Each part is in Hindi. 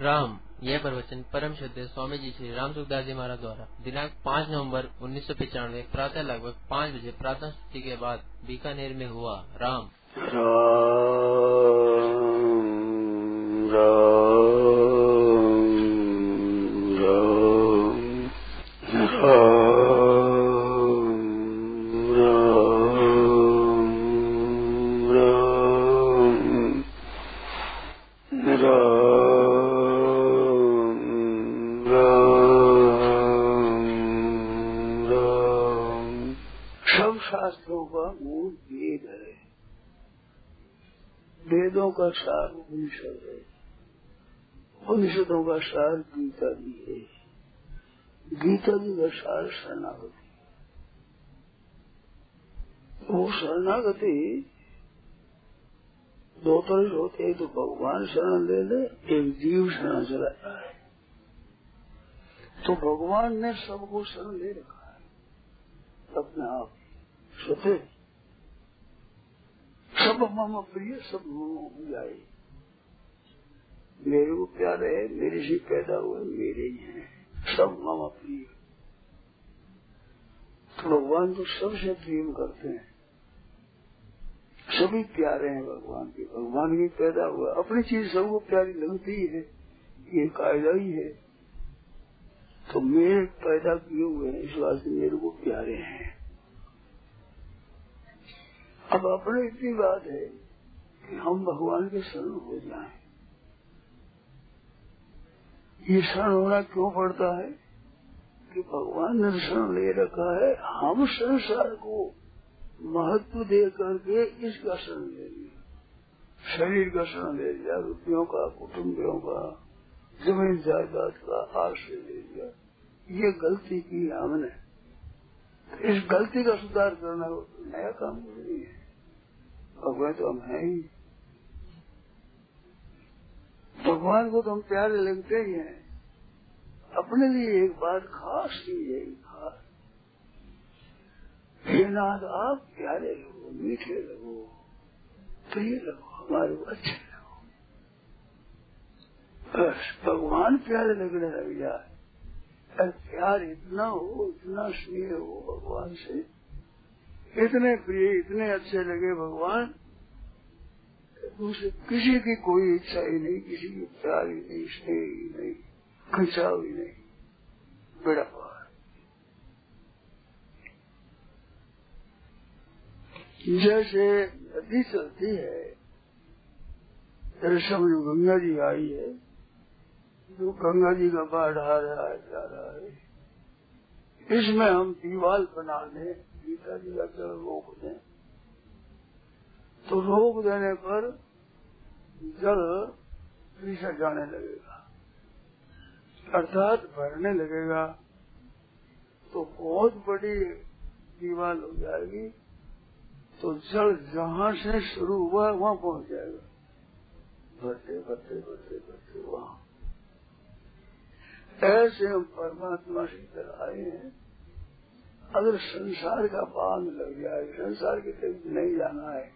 राम, यह प्रवचन परम शुद्ध स्वामी जी श्री राम सुखदास जी महाराज द्वारा दिनांक पाँच नवंबर उन्नीस सौ पचानवे, प्रातः लगभग पाँच बजे प्रातः स्तुति के बाद बीकानेर में हुआ। राम। राम राम। सार उपनिषद है उपनिषदों का सार गीता भी है। गीता जी का सार शरणागति। वो शरणागति दो तरह से होते तो भगवान शरण ले ले, एक जीव शरण चलाता है तो भगवान ने सबको शरण ले रखा है। अपने आप सोते। सब मम प्रिय, सब मम जाए मेरे को प्यारे है, मेरे से पैदा हुए मेरे ही है, सब मम प्रिय। तो भगवान तो सबसे प्रेम करते हैं। सभी प्यारे हैं भगवान के। भगवान की पैदा हुआ अपनी चीज़ सबको प्यारी लगती ही है। ये कायदा ही है। तो मेरे पैदा किए हुए हैं, इस वास्ते मेरे को प्यारे हैं। अब अपने इतनी बात है कि हम भगवान के शरण हो जाएँ। ये शरण होना क्यों पड़ता है? कि भगवान ने शरण ले रखा है, हम संसार को महत्व दे करके इसका शरण ले लिया। शरीर का शरण ले लिया, रुपयों का कुटुम्बियों का, ज़मीन जायदाद का आश्रय ले लिया। ये गलती की हमने। इस गलती का सुधार करना नया काम नहीं है। भगवान तो हम है ही। भगवान को तो हम प्यारे लगते ही हैं। अपने लिए एक बात खास ही है खास हे नाथ, आप प्यारे लगो मीठे लगो प्रिय लगो हमारे अच्छे लगो बस, भगवान प्यारे लगने लग जाए प्यार इतना हो, इतना स्नेह हो भगवान से। इतने प्रिय, इतने अच्छे लगे भगवान। किसी की कोई इच्छा ही नहीं, किसी की प्यार ही नहीं, स्नेह ही नहीं, खिंचाव ही नहीं। बड़ा पार जैसे नदी चलती है जैसे समझो गंगा जी आई है, जो गंगा जी का बाढ़ आ रहा है, जा रहा है, इसमें हम दीवाल बना लें गीता जी का जल रोक दें तो रोक देने पर जल पीछे जाने लगेगा। अर्थात भरने लगेगा। तो बहुत बड़ी दीवार हो जाएगी। तो जल जहाँ से शुरू हुआ वहाँ पहुँच जाएगा। भरते भरते भरते भरते, वहाँ। ऐसे हम परमात्मा से इधर आए हैं। अगर संसार का बाँध लग जाए, संसार के तरफ़ नहीं जाना है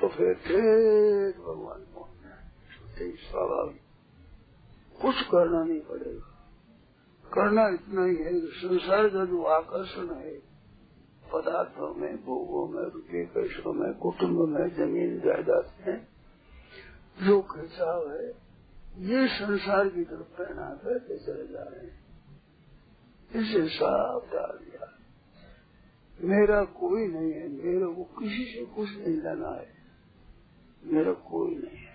तो फिर ठेठ भगवान पहुँचना है स्वाभाविक कुछ करना नहीं पड़ेगा। करना इतना ही है संसार का जो आकर्षण है, पदार्थों में, भोगों में रुपये पैसों में, कुटुंब में, ज़मीन, जायदाद में, जो खिंचाव है, ये संसार की तरफ़ प्रेरणा करके चले जा रहे हैं। इसे साफ़ डाल दिया। मेरा कोई नहीं है। मेरे को किसी से कुछ नहीं लेना है। मेरा कोई नहीं है।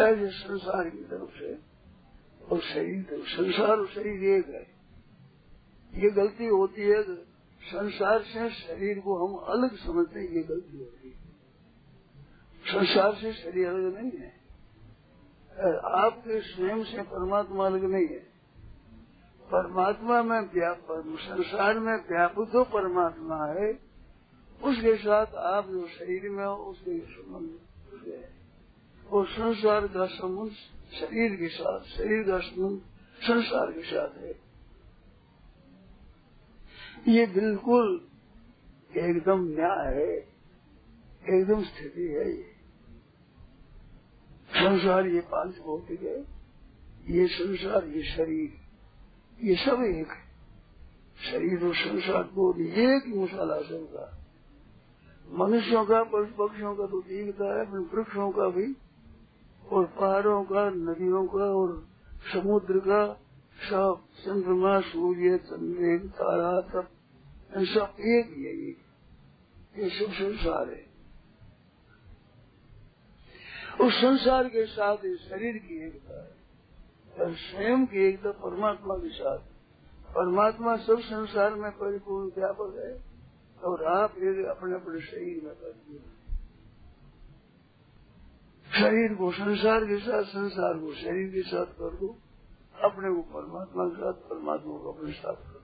ऐसे संसार की तरफ़ से और शरीर संसार और शरीर एक है। ये गलती होती है संसार से शरीर को हम अलग समझते हैं। ये गलती होती है। संसार से शरीर अलग नहीं है। आपके स्वयं से परमात्मा अलग नहीं है। परमात्मा में संसार में व्यापक तो परमात्मा है, उसके साथ आप जो शरीर में हो, उसके संबंध वो संसार का संबंध शरीर के साथ, शरीर का संबंध संसार के साथ है। ये बिल्कुल एकदम न्याय है, एकदम स्थिति है ये। संसार ये पाँच भौतिक है, ये संसार ये शरीर ये सब एक है। शरीर और संसार को एक मसाला सबका मनुष्यों का, पशु पक्षियों का तो दिखता है वृक्षों का भी, और पहाड़ों का, नदियों का, और समुद्र का, सब चंद्रमा, सूर्य, चंद्र, तारा, सब सब एक ही है। ये सब संसार है। उस संसार के साथ इस शरीर की एकता है। और स्वयं की एकता परमात्मा के साथ। परमात्मा सब संसार में परिपूर्ण व्यापक है और आप एक अपने अपने शरीर में परिपूर्ण शरीर को संसार के साथ, संसार को शरीर के साथ कर दो अपने को परमात्मा के साथ, परमात्मा को अपने साथ कर।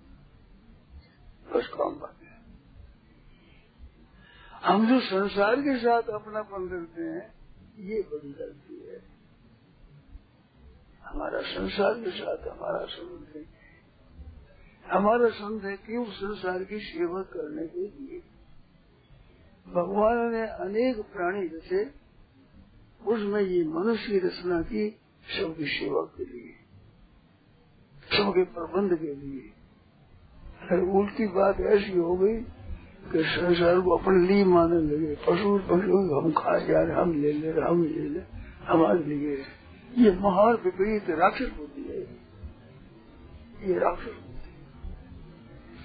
दो बस काम बात है। हम जो संसार के साथ अपना अपनापन करते हैं, ये बड़ी गलती है। हमारा संसार के साथ, हमारा संबंध है। हमारा संबंध है क्यों संसार की सेवा करने के लिए। भगवान ने अनेक प्राणी जैसे उसमें ये मनुष्य की रचना की, सबकी सेवा के लिए, सबके प्रबंध के लिए। अगर उल्टी बात ऐसी हो गई कि संसार को अपने लिए मानने लगे पशु पशु हम खा जा रहे, हम ले ले रहे, हम ले ले हमारे लिए ये महान विपरीत राक्षस बुद्धि है। ये राक्षस बुद्धि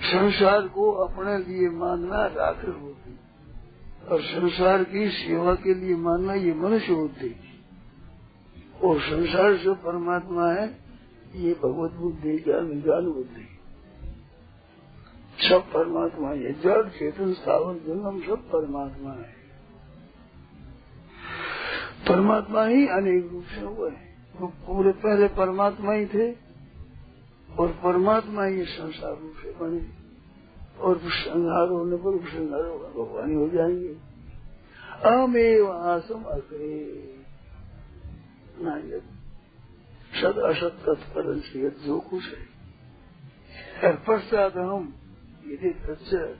संसार को अपने लिए मानना राक्षस बुद्धि और संसार की सेवा के लिए मानना ये मनुष्य बुद्धि और संसार जो परमात्मा है, ये भगवत बुद्धि, ज्ञान ज्ञान बुद्धि सब परमात्मा है। जड़, चेतन स्थावर जन्म सब परमात्मा है। परमात्मा ही अनेक रूप से हुए तो पूरे पहले परमात्मा ही थे और परमात्मा ही संसार रूप से बने। और संहार होने पर संहार होगा भगवान हो जाएँगे। अमेव आसम अग्रे। सद असत तत्पर जो कुछ है। पश्चात हम यदि तत्व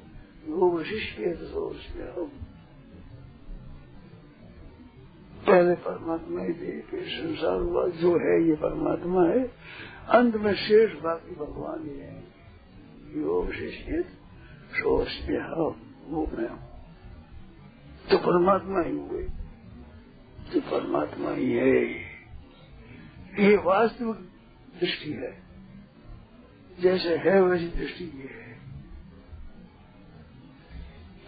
वो उसमें हम। पहले परमात्मा ही थे फिर संसार हुआ, जो है ये परमात्मा है। अंत में शेष बाकी भगवान ही है। यो विशिष्ट सोच वो तो परमात्मा ही हुए। तो परमात्मा ही है। ये वास्तविक दृष्टि है। जैसे है, वैसी दृष्टि ये है।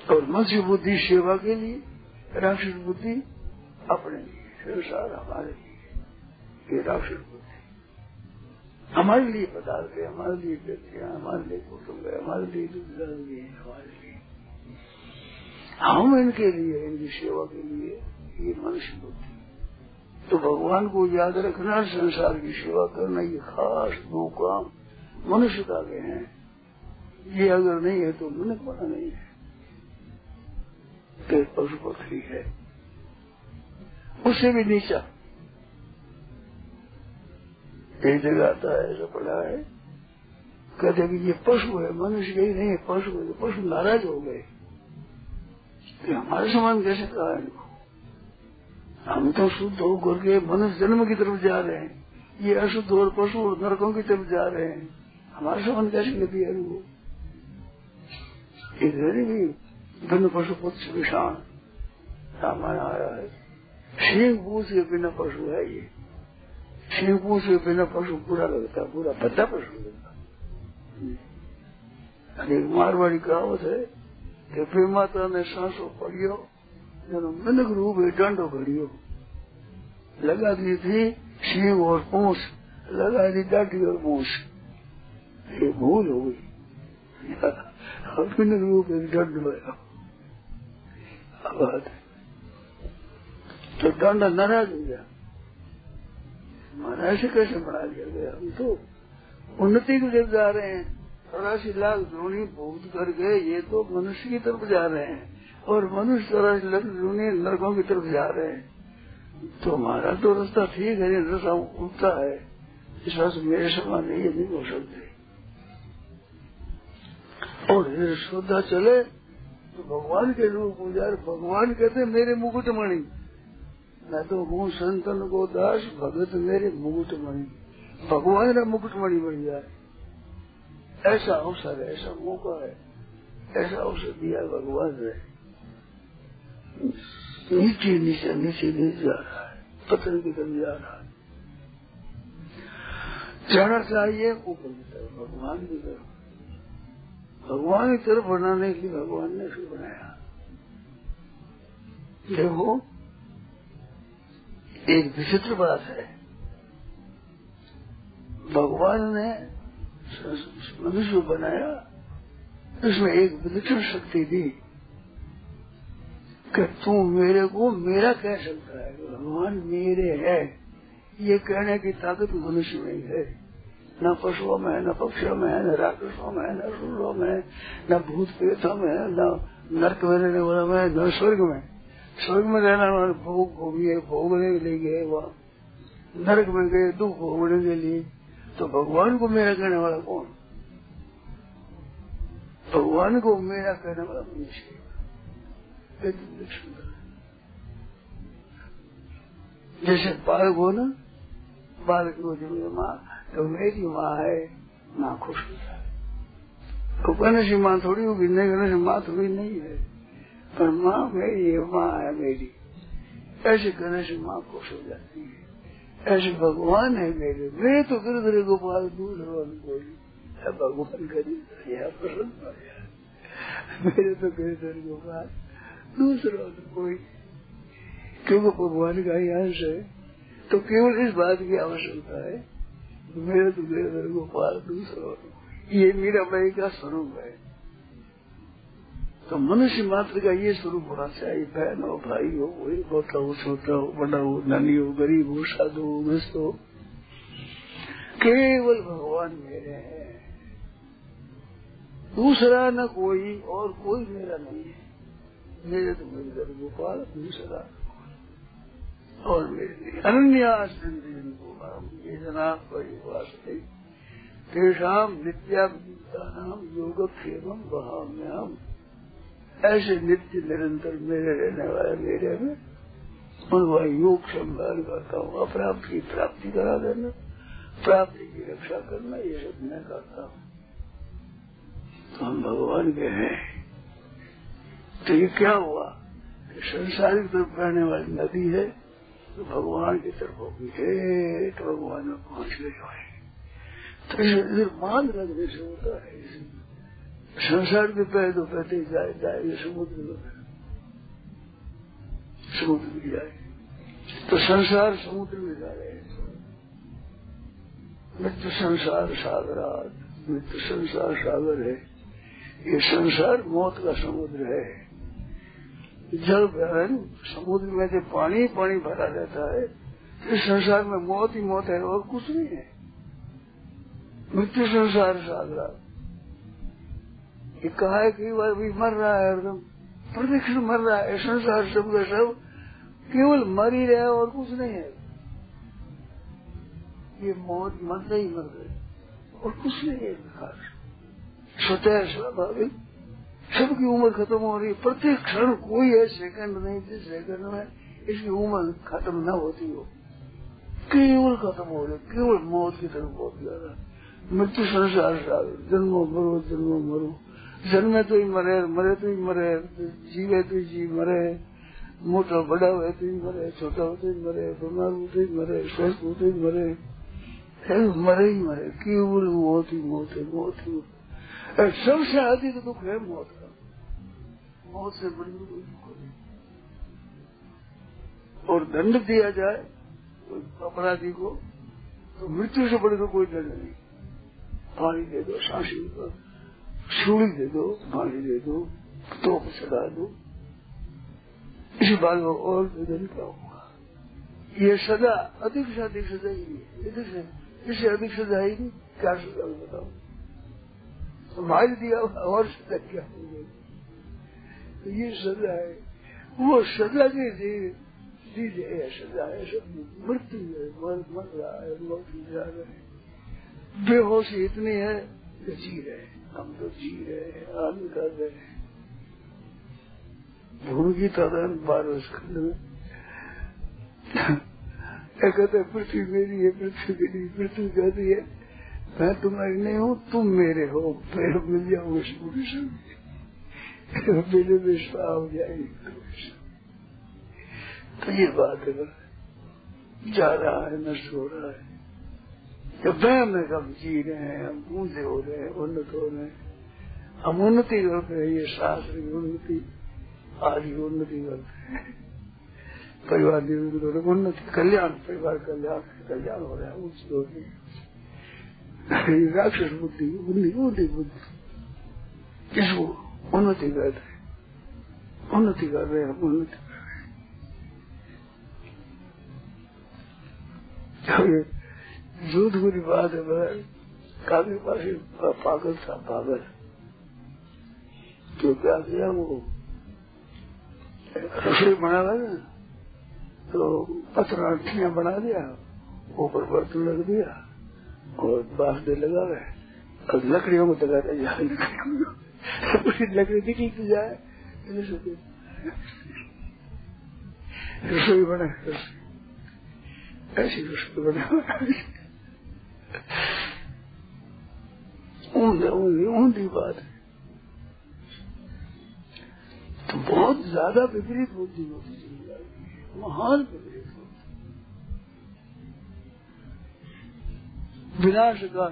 और मनुष्य बुद्धि सेवा के लिए, राक्षस बुद्धि अपने लिए संसार हमारे लिए ये बुद्धि हमारे लिए पदार्थ है हमारे लिए व्यक्तियाँ हमारे लिए कुटुंब है, हमारे लिए दुर्दर्द है, हमारे लिए। हम इनके लिए, इनकी सेवा के लिए ये मनुष्य बुद्धि तो भगवान को याद रखना, संसार की सेवा करना ये खास दो काम मनुष्य का के हैं। ये अगर नहीं है तो मनुष्य बना नहीं है। फिर पशु पक्षी है। उससे भी नीचा एक जगह आता है, ऐसा पड़ा है। कहते कि ये पशु है, मनुष्य ही नहीं, पशु है, पशु नाराज़ हो गए। कि हमारे समान कैसे कहा इनको हम तो शुद्ध होकर के मनुष्य जन्म की तरफ़ जा रहे हैं। ये अशुद्ध और पशु और नरकों की तरफ़ जा रहे हैं। हमारे समान कैसे गति है इनको इधर भी धन पशु पुत्र विषाण रामायण आया है। सिंह पूछ के बिना पशु है ये सिंह पूछ के बिना पशु पूरा लगता पूरा बद्दा पशु लगता एक मारवाड़ी कहावत है कि फिर माता ने सांसों पड़ियो जनो मिनक रूप है डंडो घड़ियो लगा दी थी सिंह और पूछ लगा दी डाटी और पूछ ये भूल हो गई मिनक रूप एक डंडो है बात तो दंड नाराज़ हो गया। महाराज कैसे बना दिया गया? हम तो उन्नति की तरफ़ जा रहे हैं। चौरासी लाख द्रोणी भूत करके ये तो मनुष्य की तरफ़ जा रहे हैं। और मनुष्य चौरासी लाख द्रोणी नरकों की तरफ़ जा रहे हैं। तो हमारा तो रास्ता ठीक है रास्ता उल्टा है। इस वक्त मेरे समान ये नहीं हो सकते। और ये श्रद्धा चले तो भगवान के रूप पूजा भगवान कहते मेरे मुकुट मैं तो हूँ संतन को दास, भगत मेरे मुकुट मणि। भगवान का मुकुट मणि बन जाए ऐसा अवसर है, ऐसा मौका है, ऐसा अवसर दिया भगवान ने। नीचे नीचे नीचे नीचे जा रहा है पतन की तरफ़ जा रहा है। जाना चाहिए ऊपर की तरफ़, भगवान की तरफ़। भगवान की तरफ़ बनाने के लिए भगवान ने इसे बनाया। देखो एक विचित्र बात है। भगवान ने मनुष्य बनाया, उसमें एक विचित्र शक्ति दी कि तू मेरे को मेरा कह सकता है, भगवान मेरे है। ये कहने की ताकत मनुष्य में है न पशुओं में, न पक्षियों में, न राक्षसों में, न सूरों में, न भूत प्रेतों में, न नर्क में रहने वाला में, न स्वर्ग में। स्वर्ग में रहने वाले भोग भोगिए भोगने के लिए गए वहाँ। नरक में गए, दुख भोगने के लिए। तो भगवान को मेरा कहने वाला कौन? भगवान को मेरा कहने वाला मनुष्य जैसे बालक हो ना, बालक को जब माँ तो मेरी माँ है, माँ खुश होता है तो कहने से माँ थोड़ी होगी, नहीं कहने से माँ थोड़ी नहीं है। पर माँ मेरी है माँ है मेरी। ऐसे कहने से माँ खुश हो जाती है। ऐसे भगवान है मेरे। मैं तो गिरधरे गोपाल दूर कोई। भगवान करी यह प्रसन्न मेरे तो गिरधर गोपाल दूसरा कोई। क्योंकि भगवान का अंश है तो केवल इस बात की आवश्यकता है, मेरे तो मेरे गोपाल दूसरा ये मीरा बाई का स्वरूप है। तो मनुष्य मात्र का ये स्वरूप होना चाहिए। बहन हो, भाई हो, कोई छोटा हो छोटा हो, बड़ा हो, नानी हो, गरीब हो, साधु हो ग्रस्त हो। केवल भगवान मेरे हैं। दूसरा न कोई और कोई मेरा नहीं है। मेरे तो मेरे गोपाल, दूसरा और मेरे अन्यास ये जना परिवास्ते तेषाम नित्याभिता नाम योग क्षेम बहाम्याम ऐसे नित्य निरंतर मेरे रहने वाले मेरे में उनका योग संभाल करता हूँ, अप्राप्त की प्राप्ति करा देना, प्राप्ति की रक्षा करना, ये सब मैं करता हूँ। तो हम भगवान के हैं। तो ये क्या हुआ कि संसार की तरफ़ बहने वाली नदी है तो भगवान की तरफ़ होगी तो भगवान में पहुँच गए तो इधर बाँध लगने से होता है। संसार के पैर तो कहते जाए जाए समुद्र में। समुद्र में जाए। तो संसार समुद्र में जा रहे हैं। मृत्यु संसार सागरात मृत्यु संसार सागर है। ये संसार मौत का समुद्र है। जल बहन समुद्र में जो पानी पानी भरा रहता है। इस संसार में मौत ही मौत है और कुछ नहीं है। मृत्यु संसार सागरा। ये कहा है कई बार भी मर रहा है एकदम प्रतिक्षण मर रहा है संसार सब का सब केवल मर ही रहा है और कुछ नहीं है। ये मौत मरते ही मर गए और कुछ नहीं है विकास स्वतः स्वाभाविक सबकी उम्र खत्म हो रही है, प्रत्येक क्षण कोई है सेकंड नहीं, जिस सेकंड में इसकी उम्र खत्म न होती हो। केवल खत्म हो रही, केवल मौत की तरफ़ बहुत ज़्यादा। मृत्यु संसार जन्मो मरो जन्मो मरो। जन्मे तो ही मरे मरे तो ही मरे, जीवे तो ही जी मरे, मोटा बड़ा हुए तो ही मरे, छोटा हो तो ही मरे, बीमार हो तो ही मरे, स्वस्थ हो तो ही मरे मरे ही मरे, केवल मौत ही मौत है, मौत ही सबसे अधिक दुख है, मौत का। मौत से बड़ी कोई दुख नहीं। और दंड दिया जाए अपराधी को तो मृत्यु से बड़ी तो कोई दंड नहीं। पानी दे दो, सांसी दो। सूली दे दो पानी दे दो तोप चढ़ा दो इसी बात में और दंड क्या होगा ये सजा अधिक से अधिक सजा ही। नहीं इससे अधिक सजा ही नहीं, क्या सजा बताओ? तो मार दिया और सजा क्या होगी तो ये सजा है। वो सजा के चीज़ है सजा है, सब मृत्यु है, मर मर रहा है जा रहे हैं। बेहोशी इतनी है जी रहे हम तो जी रहे हैं आनंद कर रहे हैं। भूमि की तरह बारह में। कहते पृथ्वी मेरी है, पृथ्वी मेरी पृथ्वी कहती है। मैं तुम्हारी नहीं हूँ, तुम मेरे हो। फिर मिल जाऊँगे जाओगे मेरे विश्वास हो जाएगी तो ये बात है जा रहा है नष्ट हो रहा है। जब वह में हम जी रहे हैं हम ऊँचे हो रहे हैं, उन्नत हो रहे हैं हम उन्नति करते हैं ये शास्त्र की उन्नति आदि उन्नति करते हैं, परिवार की उन्नति कल्याण, परिवार कल्याण कल्याण हो रहा है ऊँची हो रही राक्षस बुद्धि बुद्धि बुद्धि बुद्धि उन्नति करते हैं, उन्नति कर रहे हैं, उन्नति कर रहे हैं। झूठ बुरी बात है बड़ा काफ़ी पास पागल था, पागल। तो क्या किया वो रसोई बना ना तो पत्र अठिया बना दिया, ऊपर बर्तन लग दिया, और बाँस दे लगा है। अब लकड़ियों को लगाता जाए लकड़ी दिखी जाए रसोई बना ऐसी रसोई बना। ऊंधे ऊंधी बात। है तो बहुत ज़्यादा विपरीत बुद्धि होती चली महान विपरीत होती विनाश का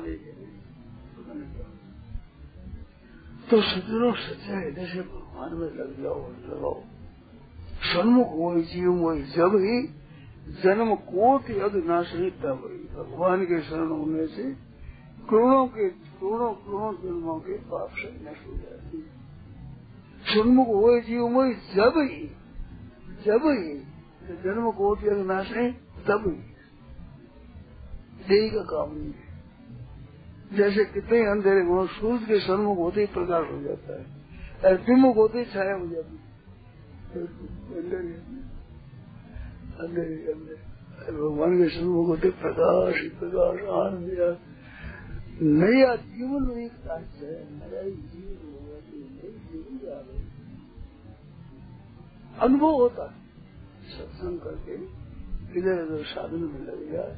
तो सज्जनों सच्चाई, जैसे भगवान में लग जाओ लगाओ सन्मुख वही जीव वही जब ही जन्म कोटि अविनाशी तब भगवान के शरण होने से करोड़ों के करोड़ों करोड़ों जन्मों के पाप से नष्ट हो जाती सन्मुख वही जीव में जब ही जब ही जन्म कोटि अविनाश है, तब ही। देही का काम नहीं है। जैसे कितने अंधेरे गुण सूर्य के सन्मुख होते ही प्रकाश हो जाता है, और विमुख होते ही छाया हो जाती है। अंधेरे अंधेरे भगवान के सन्मुख होते प्रकाश प्रकाश आनंद। नया जीवन एक है नया जीवन होगा अनुभव होता है। सत्संग करके इधर उधर साधन में लग जाए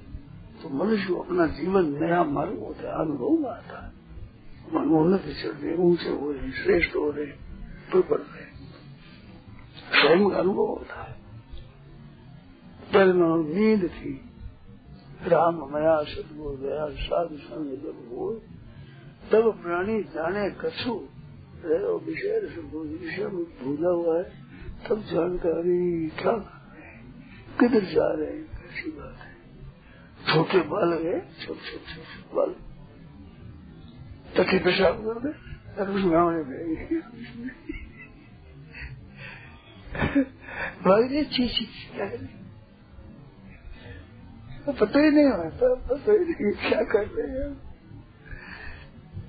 तो मनुष्य अपना जीवन नया मार्ग होता है अनुभव में आता है। मनोन्नति चल रहे ऊँचे हो रहे श्रेष्ठ हो रहे बढ़ रहे स्वयं का अनुभव होता है। पहले नींद थी राम मया सदगुरु दया साधु संग जब हो तब प्राणी जाने कछु विषय विषय में भूला हुआ है, तब जानकारी क्या किधर जा रहे हैं? कैसी बात है? छोटे बाल है, छोटे छोटे छोटे बाल। तथी पेशाब कर दे भाई छी छी क्या तो पता ही नहीं होता, पता ही नहीं क्या कर रहे हैं।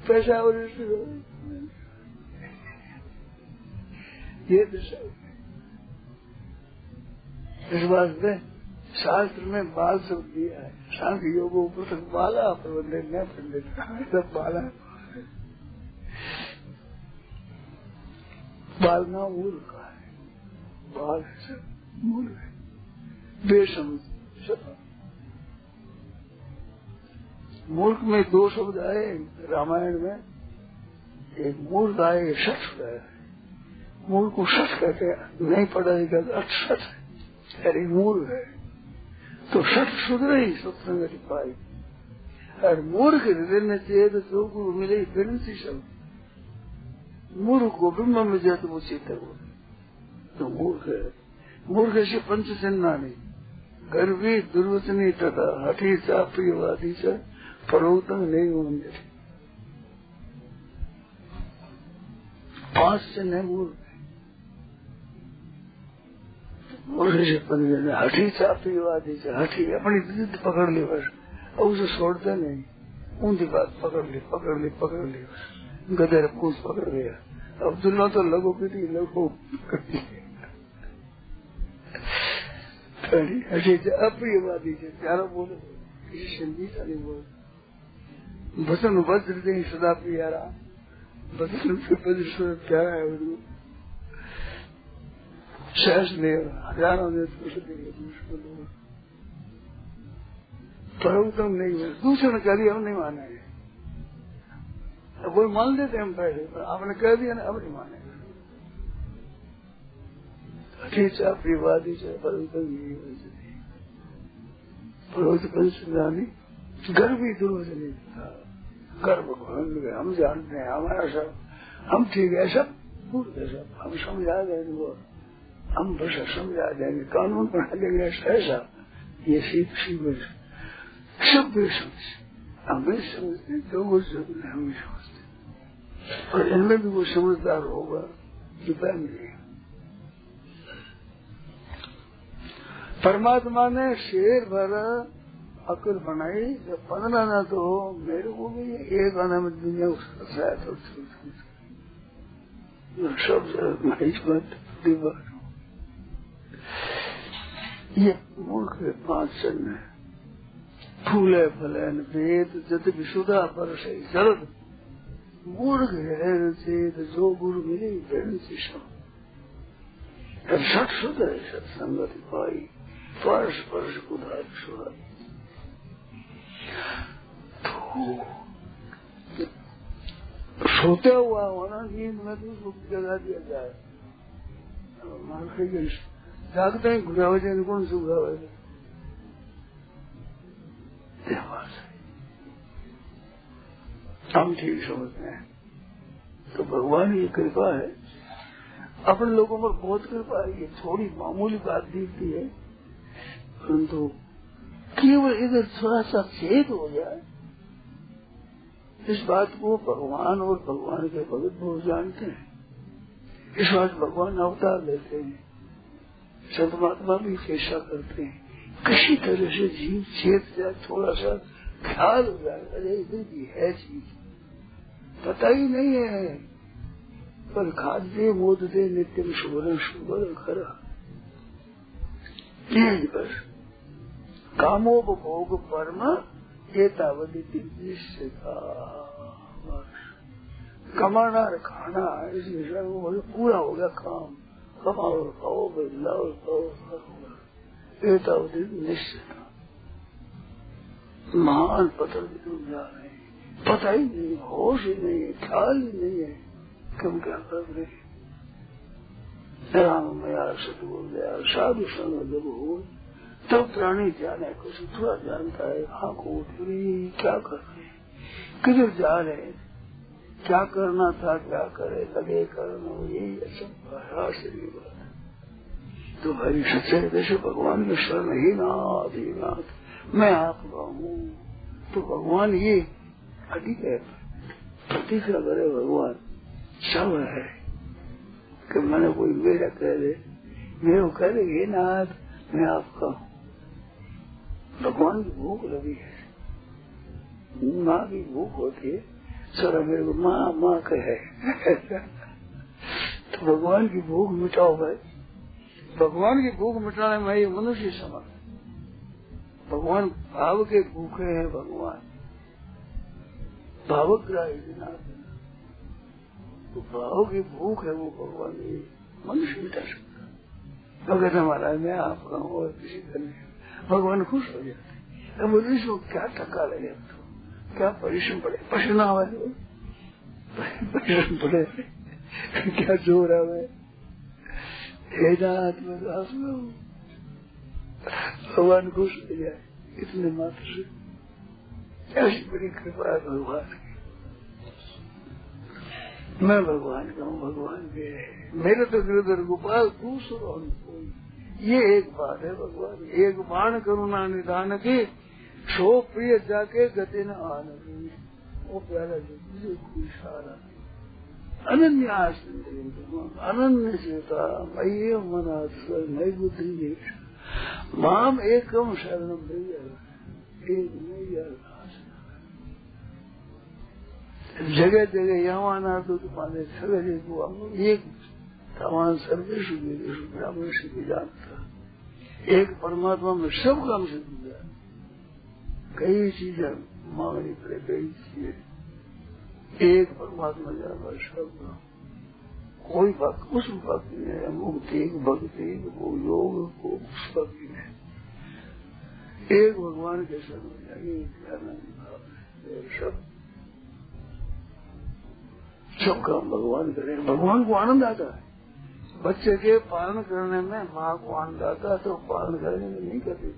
पैसा और ये दशा। इस बात में शास्त्र में बाल शब्द दिया है। सांख्य योग तक बाला प्रबंधित न पंडित सब बाला बाल ना मूल का है, बाल सब, मूल है। बेसमझ मूर्ख में दो शब्द आए, रामायण में। एक मूर्ख आए, एक शठ आए। मूर्ख को शठ कहते नहीं पढ़ा लिखा अक्षत है। अरे मूर्ख है। तो शठ सुधर ही सत्संग पाई। और मूर्ख हृदय में चाहिए तो जो गुरु मिले, फिर शब्द। मूर्ख को ब्रह्म में जाए तो वो चेता हो। तो मूर्ख है। मूर्ख से पंच चिन्ह नहीं गर्वी दुर्वचनी तथा हठी चाप्रियवादी से परोतंग नहीं होंगे पाँच से नहीं मूर्ख से पंच हठी चाप्रियवादी से हठी अपनी जिद पकड़ ली बस। अब उसे छोड़ते नहीं। ऊंधी बात पकड़ ली पकड़ ली पकड़ ली बस। गधे पूछ पकड़ लिया। अब दुल्हा तो लगो पीटी लगो अप्रियवादी से प्यारा बोलो, किसी संगीत नहीं बोल। भसन वज्र दे सदा प्यारा। भसन से वज्र से प्यारा है उनको सहस ने हज़ारों ने पुरुष देंगे मुश्किल उत्तम नहीं है दूसरे ने कह दिया, हम नहीं मानेंगे वो मान लेते हम पहले पर आपने कह दिया ना अब नहीं मानेंगे ठीक है विवादी चाहे परम यही परोज पंचदानी गर्भ ही दुर्वचनी गर्भ हम जानते हैं, हमारा सब, हम ठीक है, सब पूर्व है, सब। हम समझा देंगे वो। हम बस समझा देंगे, कानून बना देंगे, ऐसा। ये सीख सीख सब भी समझ। हम भी समझते जो वो समझते हम भी समझते। और इनमें भी वो समझदार होगा जो नहीं परमात्मा ने शेर भर अकल बनाई, जब पंद्रह ना तो मेरे को भी एक आना में दुनिया उसका तो सब बात ये मूर्ख पाँच चरण है। फूले फले वेद जत विशुदा पर से जल्द मूर्ख है चेत जो गुरु मिली शिष्य सठ शुद्ध है, सत्संगति पाई स्पर्श स्पर्श उदार सुधार तो सोते हुआ होना नींद में तो उसको जगा दिया जाए। जागते हैं घुरावे जाए कौन से घुरावे हम ठीक समझते हैं। तो भगवान की कृपा है। अपने लोगों पर बहुत कृपा है। ये थोड़ी मामूली बात दिखती है, परंतु केवल इधर थोड़ा सा छेद हो जाए इस बात को भगवान और भगवान के भगत बहुत जानते हैं। इस बात भगवान अवतार लेते हैं। सदमात्मा भी चेष्टा करते हैं। किसी तरह से जीव छेद जाए थोड़ा सा ख्याल हो जाए, अरे इधर भी है चीज़। पता ही नहीं है। पर खाद्य मोद दे नित्य सुवर्ण सुवर्ण खरा। बस। कामोपभोग परम एतावती कमाना और खाना इस विषय में को पूरा हो गया काम कमाओ खाओ बदलाओ खाओ एतावती निश्चित महान पतन जा रहे पता ही नहीं होश ही नहीं है ख्याल ही नहीं है कम क्या कर रहे राम मया सतगुरु दया साधु संग जब हो तो प्राणी जाने कुछ थोड़ा जानता है हाँ को क्या कर? रहे किधर जा रहे क्या करना था, क्या करे? लगे करना यही सब शरीर तो भाई सच्चे जैसे भगवान के शरण ही नाथ ही नाथ मैं आपका हूँ। तो भगवान ये अधिक है प्रतीक्षा करे भगवान, सब है। कि मैंने कोई मेरा कह दे, मेरे कह दे ये नाथ, मैं आपका हूँ। भगवान की भूख लगी है। माँ की भूख होती है। सर मेरे को माँ माँ कहे। तो भगवान की भूख मिटाओ भाई। भगवान की भूख मिटाने में ये मनुष्य समर्थ भगवान भाव के भूखे हैं भगवान। भावग्राही तो भाव की भूख है वो भगवान मनुष्य मिटा सकता तो कहते हमारा मैं आपका और किसी का नहीं। भगवान खुश हो जाते अब इसको क्या टका लगे तो? क्या परिश्रम पड़े? पसीना वाले परिश्रम पड़े क्या ज़ोर है भगवान खुश हो जाए इतने मात्र से। ऐसी बड़ी कृपा है भगवान की। मैं भगवान का हूँ, भगवान के। मेरे तो गिरधर गोपाल खुश दूसरों कोई। ये एक बात है भगवान। एक बाण करुणा निदान की सो प्रिय जाके गति न आन वो प्यारा जो सारा अनन्य अनन्य सीता मई मना नई बुद्धि माम एकम शरण एक जगह जगह यहाँ आना तो तुम्हारे सवेरे को एक समान सर्वेश ब्राह्मण से जानता एक परमात्मा में सब काम से दिया कई चीज़ें मांगनी पड़े, कई चीज़ें। एक परमात्मा जाना सब काम कोई भक्त उस भक्ति में मुक्ति भक्ति को योग को उस भक्ति में एक भगवान के शरण हो जाएँगे सब सब काम भगवान करें, भगवान को आनंद आता है। बच्चे के पालन करने में माँ को आता तो पालन करने में नहीं करती।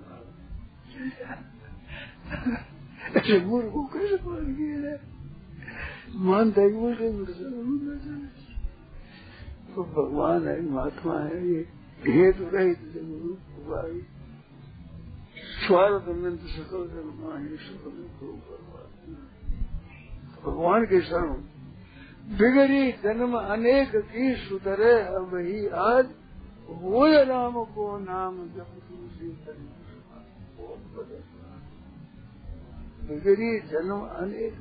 ऐसे को कैसे पालन किया है बोलते तो भगवान है, महात्मा है, ये हेतु रहित तो सकल जन्म सकल भगवान के शरण बिगड़ी जन्म अनेक की सुधरे, अब ही आज वो राम को नाम जब तुलसी बिगड़ी जन्म अनेक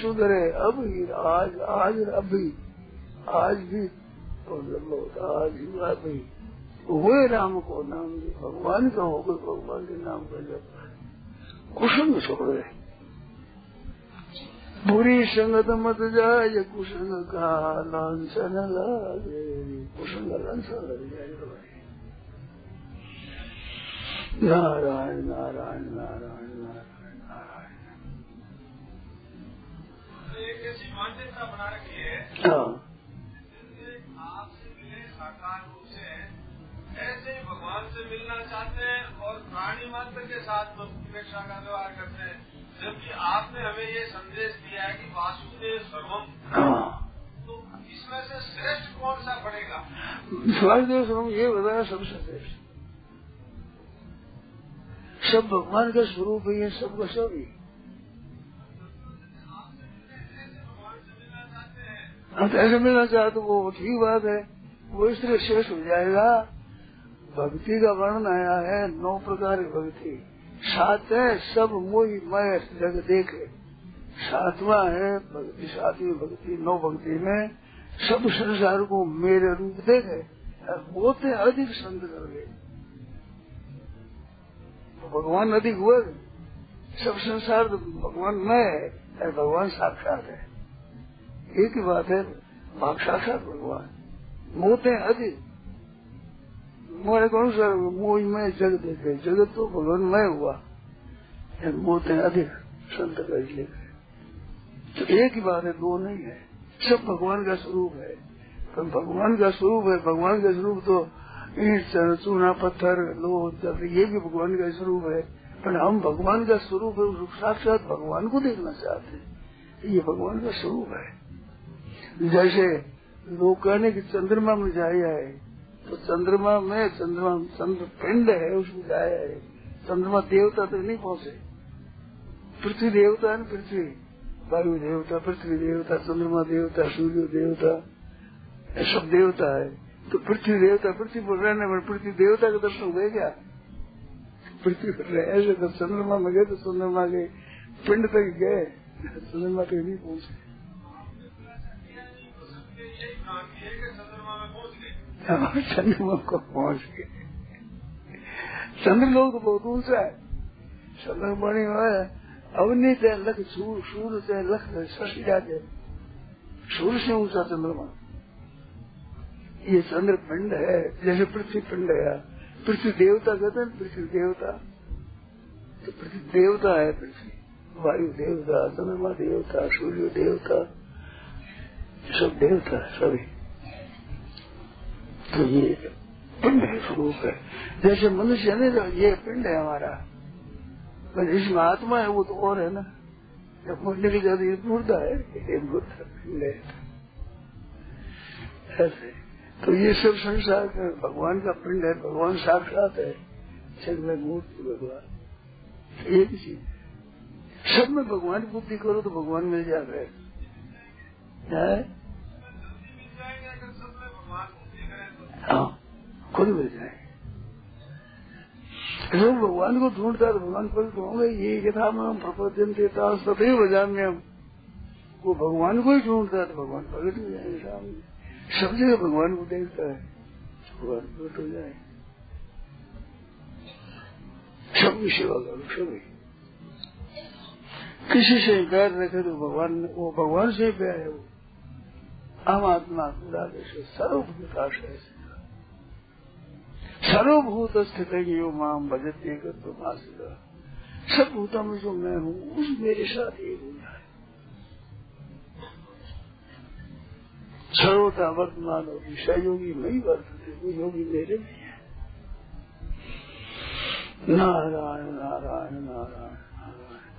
सुधरे, अब ही आज आज अभी आज भी आज ही अभी वो राम को नाम भगवान का होकर भगवान के नाम का जब कुसंग छोड़े बुरी संगत मत जाए कुसंग का लांछन लागे। कुसंग लांछन लग जाए नारायण नारायण नारायण नारायण। नारायण एक ऐसी मान्यता बना रखी है आपसे मिले साकार रूप से ऐसे भगवान से मिलना चाहते हैं और प्राणी मात्र के साथ का व्यवहार करते हैं। जबकि आपने हमें ये संदेश दिया है कि वासुदेव सर्वम तो इसमें से श्रेष्ठ कौन सा पड़ेगा? स्वास्थ्य स्वरूप ये बताया सबसे श्रेष्ठ सब भगवान का स्वरूप ही है सबका सब ही ऐसे भगवान से मिलना चाहते हैं। हम तो ऐसे मिलना चाहते तो वो ठीक बात है, वो इस तरह शेष हो जाएगा। भक्ति का वर्णन आया है, नौ प्रकार की भक्ति। सात है, सब मोही मैं जग देखे सातवा है, भक्ति सातवीं भक्ति, नौ भक्ति में सब संसार को मेरे रूप देखे और होते अधिक संत कर गए तो भगवान अधिक हुए। सब संसार तो भगवान मैं है भगवान साक्षात है। एक ही बात है साक्षात भगवान। मोते अधिक। मोरे कौन सा मोह में जग देखे जगत तो भगवान मय हुआ। मोह मोते अधिक संत कर लिए तो एक ही बात है, दो नहीं है। सब भगवान का स्वरूप है। पर भगवान का स्वरूप है, भगवान का स्वरूप तो चूना पत्थर, लोह ये भी भगवान का स्वरूप है। पर हम भगवान का स्वरूप है साक्षात भगवान को देखना चाहते हैं। ये भगवान का स्वरूप है। जैसे लोग कहने की चंद्रमा में जाया है तो चंद्रमा में चंद्रमा, चंद्र पिंड है, उसमें जाया है। चंद्रमा देवता तक नहीं पहुँचे। पृथ्वी देवता है ना, पृथ्वी। वायु देवता, पृथ्वी देवता, चंद्रमा देवता, सूर्य देवता सब देवता है। तो पृथ्वी देवता, पृथ्वी पर रहने पर पृथ्वी देवता के दर्शन हुए क्या? पृथ्वी पर रहे ऐसे तो चंद्रमा में गए तो चंद्रमा के पिंड तक गए। चंद्रमा तक नहीं पहुँचे। हाँ, चंद्रमा को पहुँच गए। चंद्र लोग बहुत ऊँचा है चंद्र बनी हुआ है अवनी लख सूर सूर चाहे लख शशि जाते सूर से ऊँचा चंद्रमा। ये चंद्र पिंड है जैसे पृथ्वी पिंड है पृथ्वी देवता कहते हैं पृथ्वी देवता। तो पृथ्वी देवता है पृथ्वी। वायु देवता चंद्रमा देवता सूर्य देवता सब देवता सभी। तो ये पिंड है, स्वरूप है। जैसे मनुष्य है ना ये पिंड है हमारा। पर इसमें आत्मा है, वो तो और है ना। जब मरने की ज़्यादा ये मुर्दा है पिंड है। ऐसे। तो ये सब संसार का, भगवान का पिंड है, भगवान साक्षात है। में मूर्ति भगवान एक चीज़ है। सब में भगवान बुद्धि करो तो भगवान मिल जाता है? खुद मिल जाए। लोग भगवान को ढूंढता है तो भगवान पर होंगे, ये यथा हम प्रपद्यन देता सदैव हम वो भगवान को ही ढूंढता है तो भगवान प्रकट हो जाएँगे सामने। सब जगह भगवान को देखता है, भगवान प्रकट हो जाए। सबकी सेवा करो सभी किसी से प्यार रखे तो भगवान वो भगवान से ही प्यार है वो। हम आत्मा, खुदा से सर्वभूताश है सर्वभूत स्थित माम भजते सब भूतों में जो मैं हूँ उस मेरे साथ एक हो। जाए सर्वता वर्तमान होगी सहयोगी मैं ही वर्तते कोई योगी मेरे में है। नारायण नारायण नारायण नारायण।